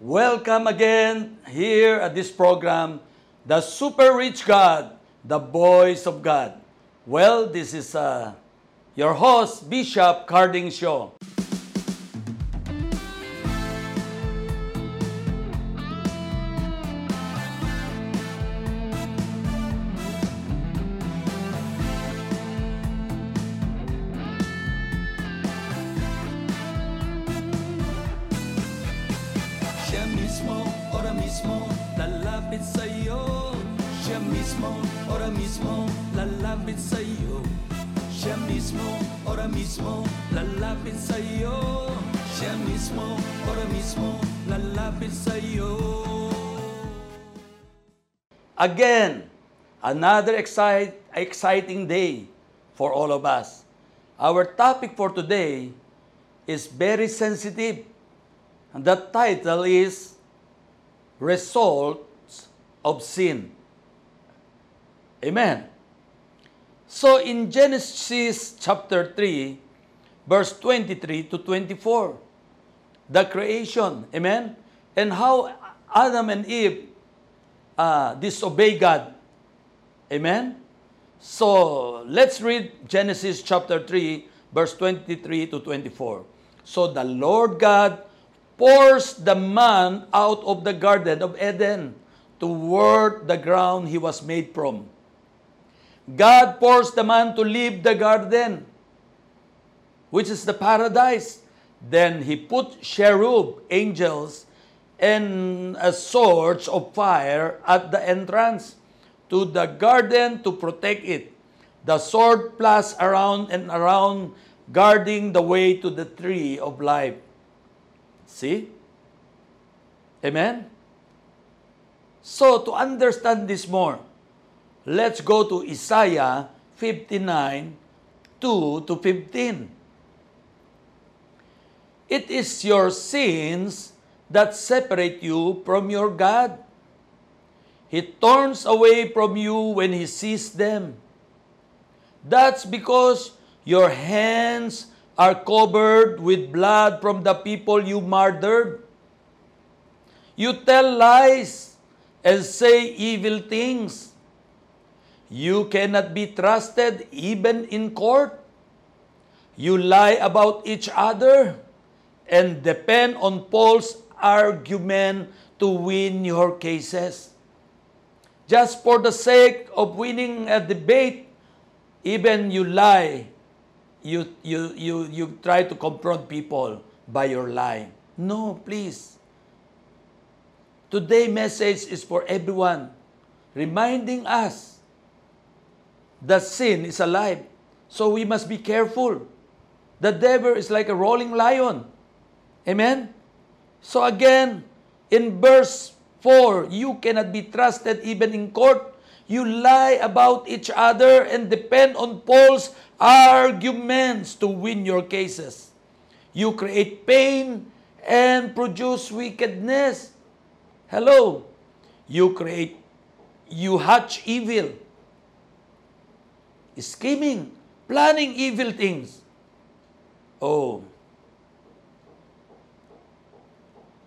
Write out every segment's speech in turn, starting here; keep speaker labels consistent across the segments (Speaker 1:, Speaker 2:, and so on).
Speaker 1: Welcome again here at this program, The Super Rich God, The Voice of God. Well, this is uh, your host, Bishop Carding Show. Again, another excite, exciting day for all of us. Our topic for today is very sensitive. And the title is Results of Sin. Amen. So in Genesis chapter 3, verse 23 to 24, the creation, amen? And how Adam and Eve uh, disobey God. Amen? So, let's read Genesis chapter 3, verse 23 to 24. So, the Lord God forced the man out of the Garden of Eden toward the ground he was made from. God forced the man to leave the garden, which is the paradise. Then he put cherub, angels, and a sword of fire at the entrance to the garden to protect it. The sword plus around and around, guarding the way to the tree of life. See? Amen? So, to understand this more, let's go to Isaiah 59, 2 to 15. It is your sins that separate you from your God. He turns away from you when He sees them. That's because your hands are covered with blood from the people you murdered. You tell lies and say evil things. You cannot be trusted even in court. You lie about each other and depend on false argument to win your cases. Just for the sake of winning a debate, even you lie, you, you, you, you try to confront people by your lie. No, please. Today message is for everyone, reminding us that sin is alive. So we must be careful. The devil is like a rolling lion. Amen? So again, in verse 4, you cannot be trusted even in court. You lie about each other and depend on false arguments to win your cases. You create pain and produce wickedness. Hello. You create, you hatch evil. Scheming, planning evil things. Oh,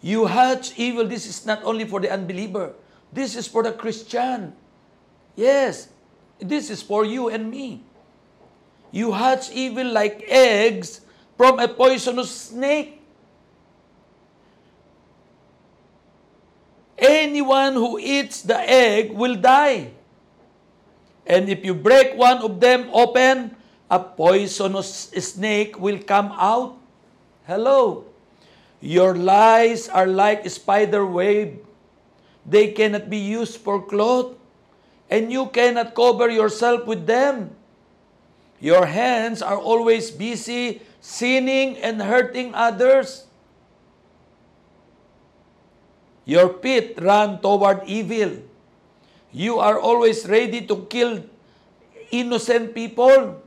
Speaker 1: You hatch evil. This is not only for the unbeliever. This is for the Christian. Yes, this is for you and me. You hatch evil like eggs from a poisonous snake. Anyone who eats the egg will die. And if you break one of them open, a poisonous snake will come out. Hello. Your lies are like spider web. They cannot be used for cloth, and you cannot cover yourself with them. Your hands are always busy sinning and hurting others. Your feet run toward evil. You are always ready to kill innocent people.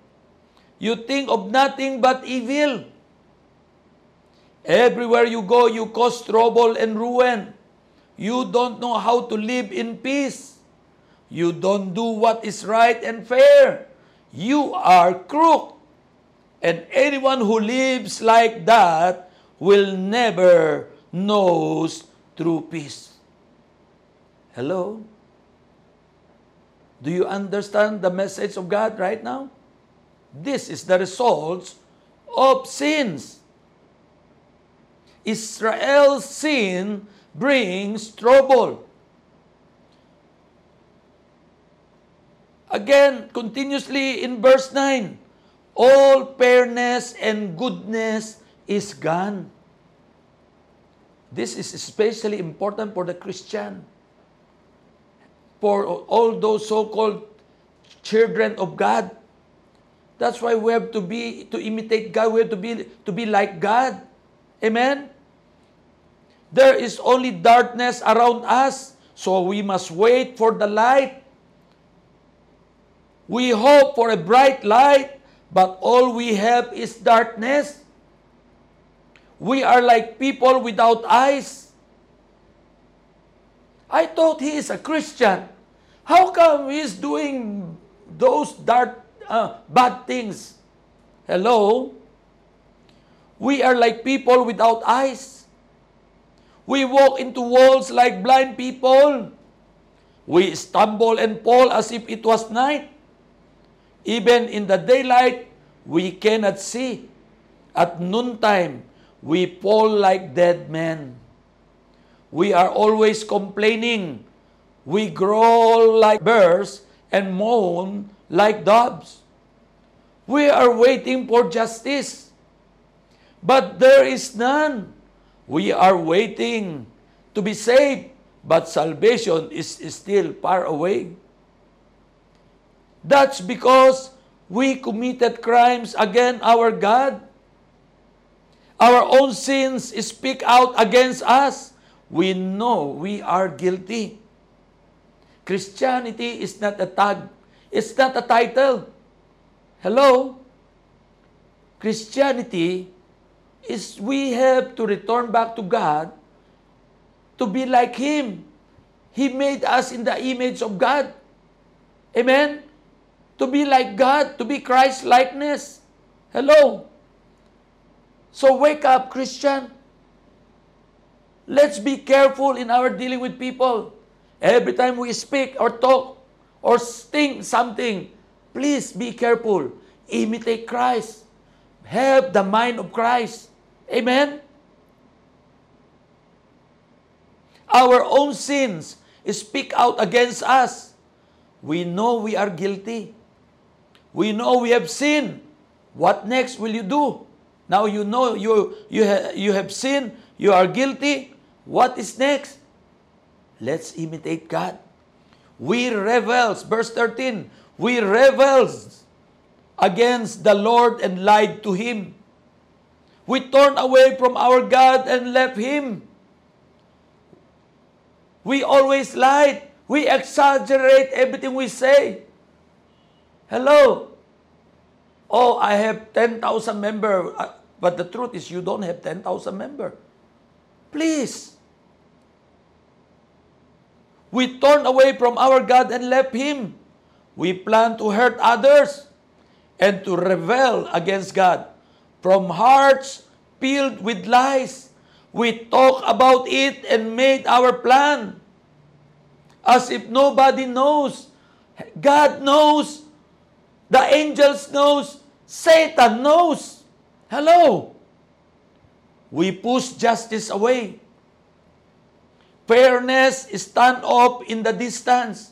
Speaker 1: You think of nothing but evil. Everywhere you go, you cause trouble and ruin. You don't know how to live in peace. You don't do what is right and fair. You are crook. And anyone who lives like that will never knows true peace. Hello? Do you understand the message of God right now? This is the results of sins. Israel's sin brings trouble. Again, continuously in verse 9, all fairness and goodness is gone. This is especially important for the Christian. For all those so-called children of God. That's why we have to be to imitate God. We have to be to be like God. Amen. There is only darkness around us, so we must wait for the light. We hope for a bright light, but all we have is darkness. We are like people without eyes. I thought he is a Christian. How come he is doing those dark, uh, bad things? Hello? We are like people without eyes. We walk into walls like blind people. We stumble and fall as if it was night. Even in the daylight, we cannot see. At noontime, we fall like dead men. We are always complaining. We growl like birds and moan like doves. We are waiting for justice. But there is none. We are waiting to be saved, but salvation is still far away. That's because we committed crimes against our God. Our own sins speak out against us. We know we are guilty. Christianity is not a tag. It's not a title. Hello? Christianity is we have to return back to God to be like Him. He made us in the image of God. Amen? to be like God, to be Christ likeness. Hello. So wake up, Christian. Let's be careful in our dealing with people. Every time we speak or talk or think something, please be careful. Imitate Christ. Have the mind of Christ. Amen? Our own sins speak out against us. We know we are guilty. We know we have sinned. What next will you do? Now you know you, you, ha, you have sinned, you are guilty. What is next? Let's imitate God. We rebels, verse 13, we rebels against the Lord and lied to Him. We turned away from our God and left Him. We always lied. We exaggerate everything we say. Hello. Oh, I have 10,000 member. Uh, but the truth is you don't have 10,000 member. Please. We turned away from our God and left Him. We plan to hurt others and to rebel against God. From hearts filled with lies, we talk about it and made our plan. As if nobody knows. God knows. The angels knows. Satan knows. Hello. We push justice away. Fairness stand up in the distance.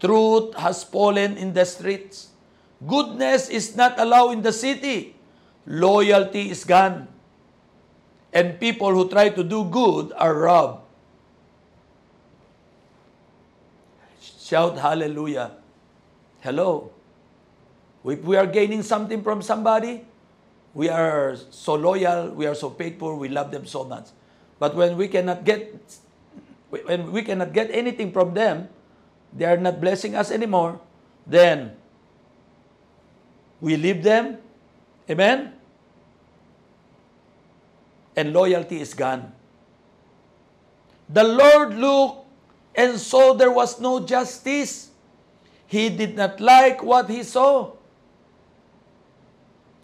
Speaker 1: Truth has fallen in the streets. Goodness is not allowed in the city. Loyalty is gone. And people who try to do good are robbed. Shout hallelujah. Hello. If we are gaining something from somebody, we are so loyal, we are so faithful, we love them so much. But when we cannot get when we cannot get anything from them, they are not blessing us anymore, then we leave them. Amen? And loyalty is gone. The Lord looked and saw there was no justice. He did not like what he saw.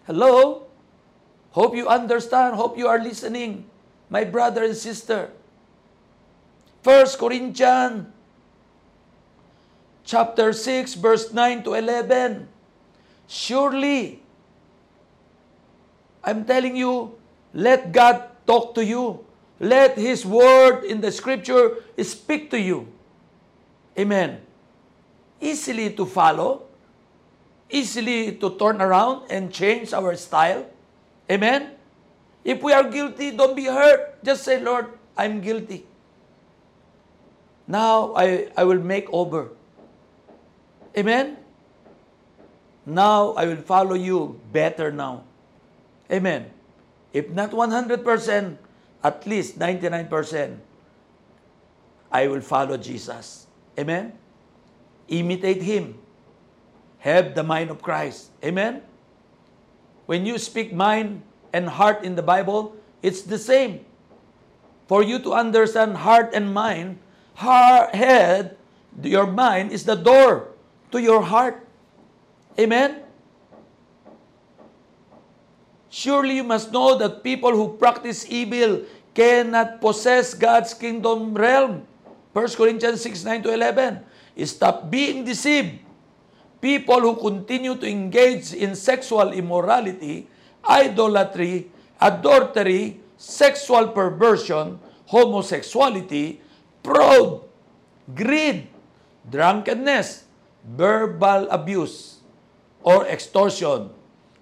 Speaker 1: Hello? Hope you understand. Hope you are listening, my brother and sister. 1 Corinthians chapter 6 verse 9 to 11. Surely, I'm telling you, let God talk to you. Let His word in the scripture speak to you. Amen. Easily to follow, easily to turn around and change our style. Amen. If we are guilty, don't be hurt. Just say, Lord, I'm guilty. Now I, I will make over. Amen? Now I will follow you better now. Amen. If not 100%, at least 99%, I will follow Jesus. Amen? Imitate Him. Have the mind of Christ. Amen? When you speak mind and heart in the Bible, it's the same. For you to understand heart and mind, heart, head, your mind is the door to your heart. Amen? Surely you must know that people who practice evil cannot possess God's kingdom realm. 1 Corinthians 6, 9 to 11. Stop being deceived. People who continue to engage in sexual immorality, idolatry, adultery, sexual perversion, homosexuality, proud, greed, drunkenness, verbal abuse, or extortion.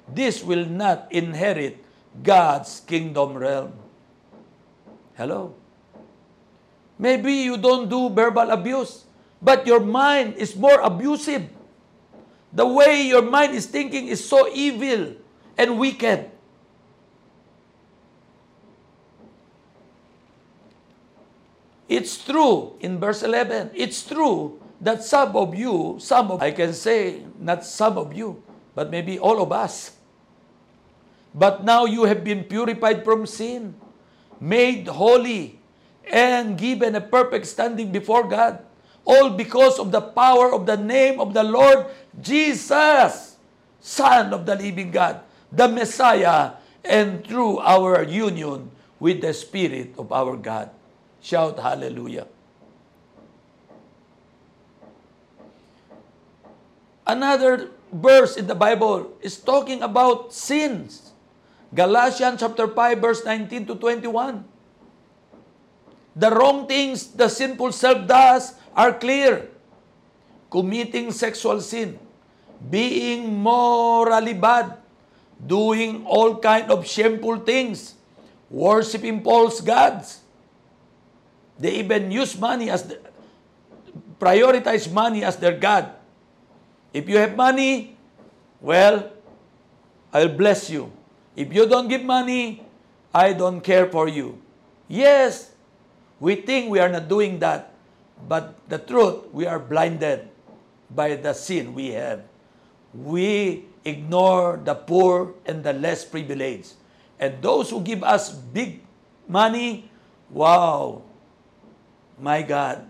Speaker 1: This will not inherit God's kingdom realm. Hello? Maybe you don't do verbal abuse, but your mind is more abusive. The way your mind is thinking is so evil and wicked. It's true in verse 11. It's true that some of you, some of, I can say, not some of you, but maybe all of us. But now you have been purified from sin, made holy, and given a perfect standing before God. All because of the power of the name of the Lord Jesus, Son of the living God, the Messiah, and through our union with the Spirit of our God. Shout hallelujah. Another verse in the Bible is talking about sins. Galatians chapter 5 verse 19 to 21. The wrong things the sinful self does are clear. Committing sexual sin, being morally bad, doing all kind of shameful things, worshiping false gods, They even use money as the, prioritize money as their God. If you have money, well, I'll bless you. If you don't give money, I don't care for you. Yes, we think we are not doing that, but the truth, we are blinded by the sin we have. We ignore the poor and the less privileged. And those who give us big money, wow, my God,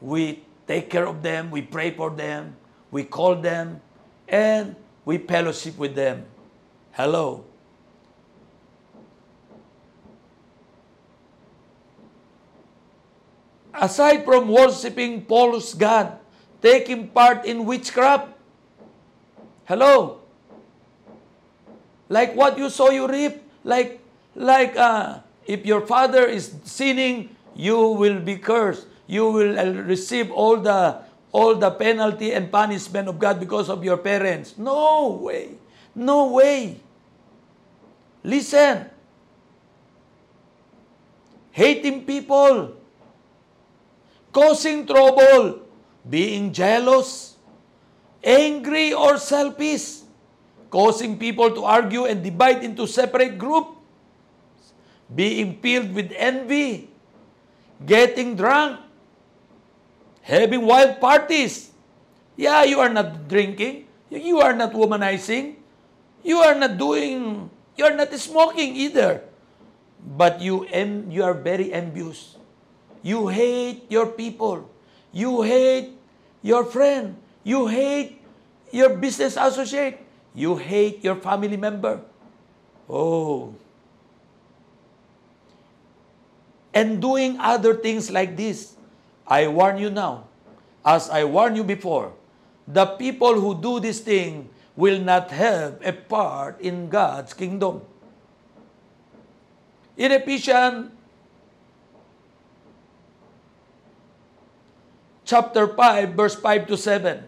Speaker 1: we take care of them, we pray for them, we call them, and we fellowship with them. Hello. Aside from worshiping false God, taking part in witchcraft, hello. Like what you sow, you reap. Like, like uh, if your father is sinning, you will be cursed. You will uh, receive all the all the penalty and punishment of God because of your parents. No way. No way. Listen. Hating people. Causing trouble. Being jealous. Angry or selfish. Causing people to argue and divide into separate groups. Being filled with envy getting drunk, having wild parties. Yeah, you are not drinking. You are not womanizing. You are not doing, you are not smoking either. But you, em, you are very envious. You hate your people. You hate your friend. You hate your business associate. You hate your family member. Oh, and doing other things like this. I warn you now, as I warned you before, the people who do this thing will not have a part in God's kingdom. In Ephesians chapter 5, verse 5 to 7,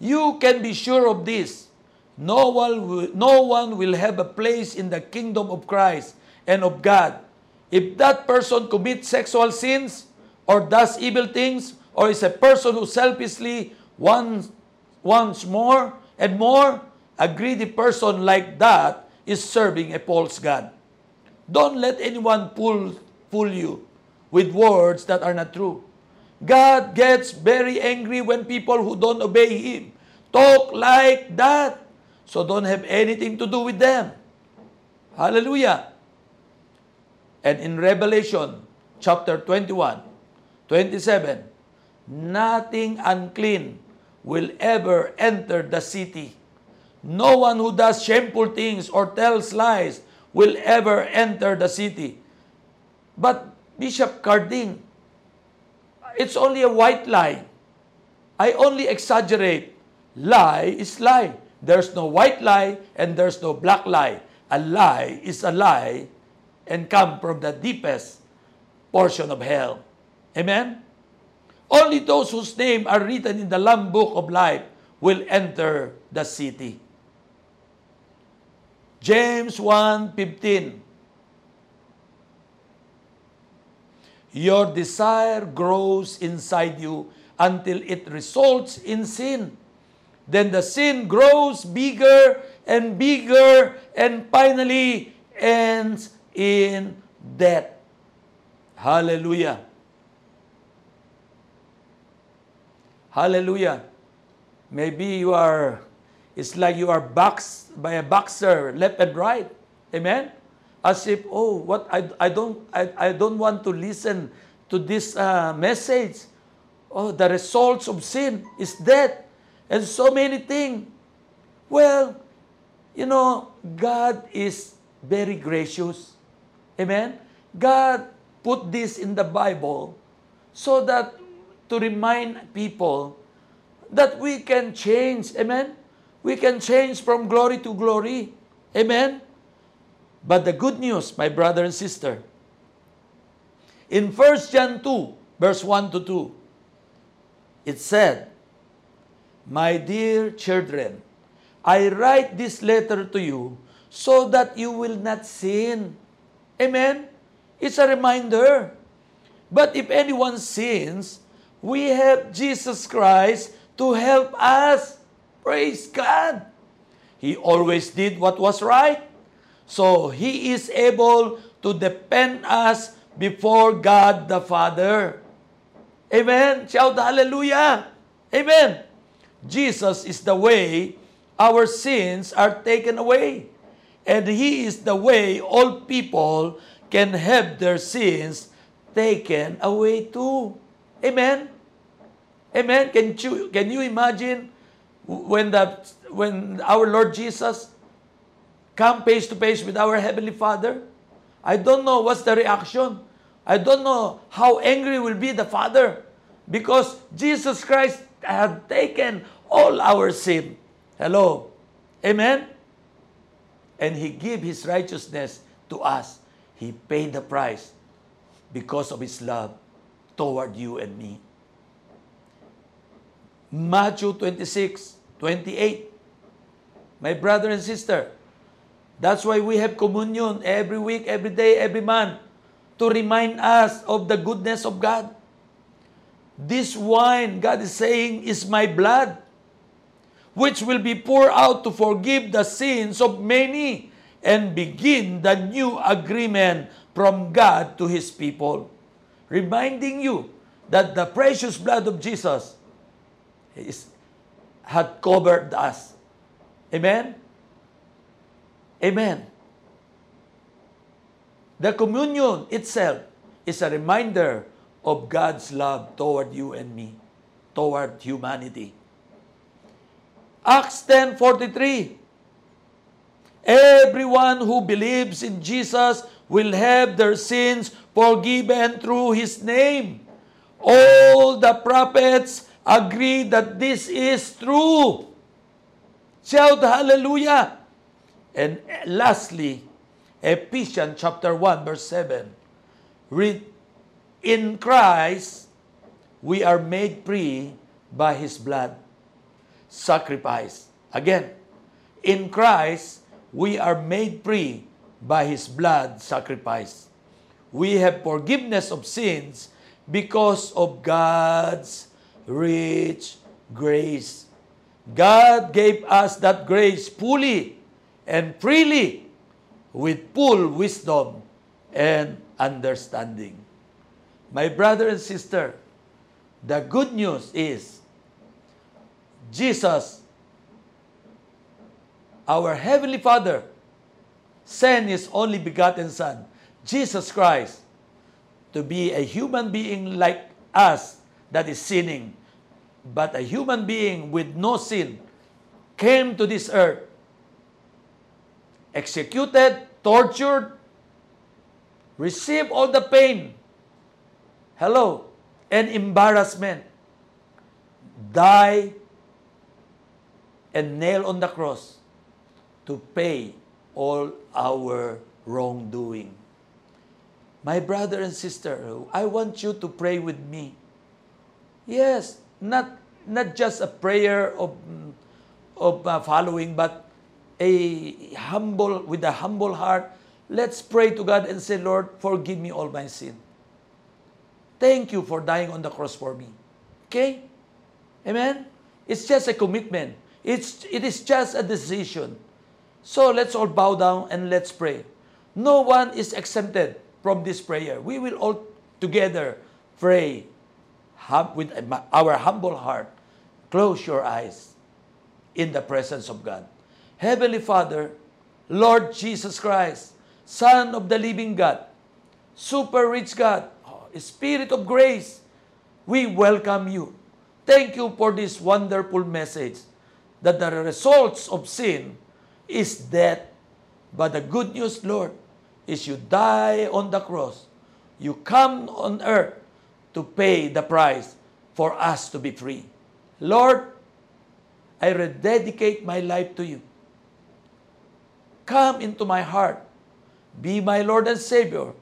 Speaker 1: you can be sure of this. No one, will, no one will have a place in the kingdom of Christ and of God. If that person commits sexual sins or does evil things or is a person who selfishly wants, wants more and more, a greedy person like that is serving a false God. Don't let anyone fool, fool you with words that are not true. God gets very angry when people who don't obey Him talk like that. So don't have anything to do with them. Hallelujah. And in Revelation chapter 21, 27, nothing unclean will ever enter the city. No one who does shameful things or tells lies will ever enter the city. But Bishop Carding, it's only a white lie. I only exaggerate. Lie is lie. There's no white lie and there's no black lie. A lie is a lie and come from the deepest portion of hell. Amen? Only those whose name are written in the Lamb Book of Life will enter the city. James 1:15 Your desire grows inside you until it results in sin. Then the sin grows bigger and bigger and finally ends in death. Hallelujah. Hallelujah. Maybe you are, it's like you are boxed by a boxer, left and right. Amen? As if, oh, what, I, I, don't, I, I don't want to listen to this uh, message. Oh, the results of sin is death and so many things. Well, you know, God is very gracious. Amen? God put this in the Bible so that to remind people that we can change. Amen? We can change from glory to glory. Amen? But the good news, my brother and sister, in 1 John 2, verse 1 to 2, it said, My dear children, I write this letter to you so that you will not sin. Amen? It's a reminder. But if anyone sins, we have Jesus Christ to help us. Praise God. He always did what was right. So He is able to defend us before God the Father. Amen. Shout hallelujah. Amen. Jesus is the way our sins are taken away. And He is the way all people can have their sins taken away too. Amen? Amen? Can you, can you imagine when, the, when our Lord Jesus come face to face with our Heavenly Father? I don't know what's the reaction. I don't know how angry will be the Father because Jesus Christ had taken all our sin. Hello. Amen? And He gave His righteousness to us. He paid the price because of His love toward you and me. Matthew 26, 28. My brother and sister, that's why we have communion every week, every day, every month to remind us of the goodness of God. This wine, God is saying, is my blood which will be poured out to forgive the sins of many and begin the new agreement from God to His people. Reminding you that the precious blood of Jesus is, had covered us. Amen? Amen. The communion itself is a reminder of God's love toward you and me, toward humanity. Acts 10.43 Everyone who believes in Jesus will have their sins forgiven through His name. All the prophets agree that this is true. Shout hallelujah. And lastly, Ephesians chapter 1 verse 7. Read, In Christ, we are made free by His blood. Sacrifice. Again, in Christ, we are made free by His blood sacrifice. We have forgiveness of sins because of God's rich grace. God gave us that grace fully and freely with full wisdom and understanding. My brother and sister, the good news is Jesus, our Heavenly Father, sent His only begotten Son, Jesus Christ, to be a human being like us that is sinning, but a human being with no sin came to this earth, executed, tortured, received all the pain, hello, and embarrassment, die and nail on the cross to pay all our wrongdoing. My brother and sister, I want you to pray with me. Yes, not not just a prayer of of uh, following, but a humble with a humble heart. Let's pray to God and say, Lord, forgive me all my sin. Thank you for dying on the cross for me. Okay? Amen? It's just a commitment. It's, it is just a decision. So let's all bow down and let's pray. No one is exempted from this prayer. We will all together pray with our humble heart. Close your eyes in the presence of God. Heavenly Father, Lord Jesus Christ, Son of the living God, super rich God, Spirit of grace, we welcome you. Thank you for this wonderful message that the results of sin is death. But the good news, Lord, is you die on the cross. You come on earth to pay the price for us to be free. Lord, I rededicate my life to you. Come into my heart. Be my Lord and Savior.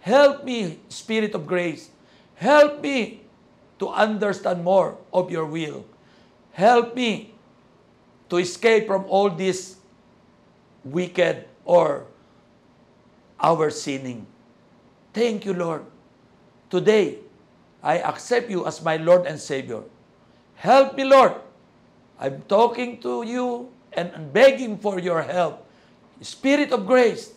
Speaker 1: Help me, Spirit of grace. Help me to understand more of your will. Help me to escape from all this wicked or our sinning. Thank you, Lord. Today, I accept you as my Lord and Savior. Help me, Lord. I'm talking to you and begging for your help. Spirit of grace,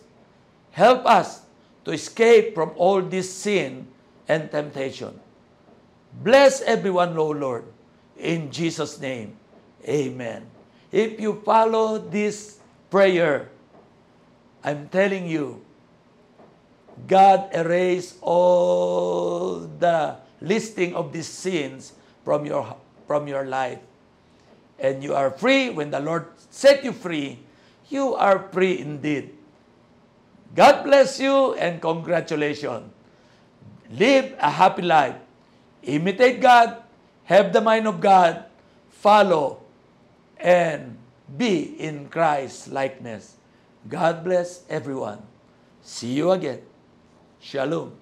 Speaker 1: help us to escape from all this sin and temptation. Bless everyone, O Lord. In Jesus' name, amen. If you follow this prayer, I'm telling you, God erased all the listing of these sins from your, from your life. And you are free. When the Lord set you free, you are free indeed. God bless you and congratulations. Live a happy life. Imitate God, have the mind of God, follow, and be in Christ's likeness. God bless everyone. See you again. Shalom.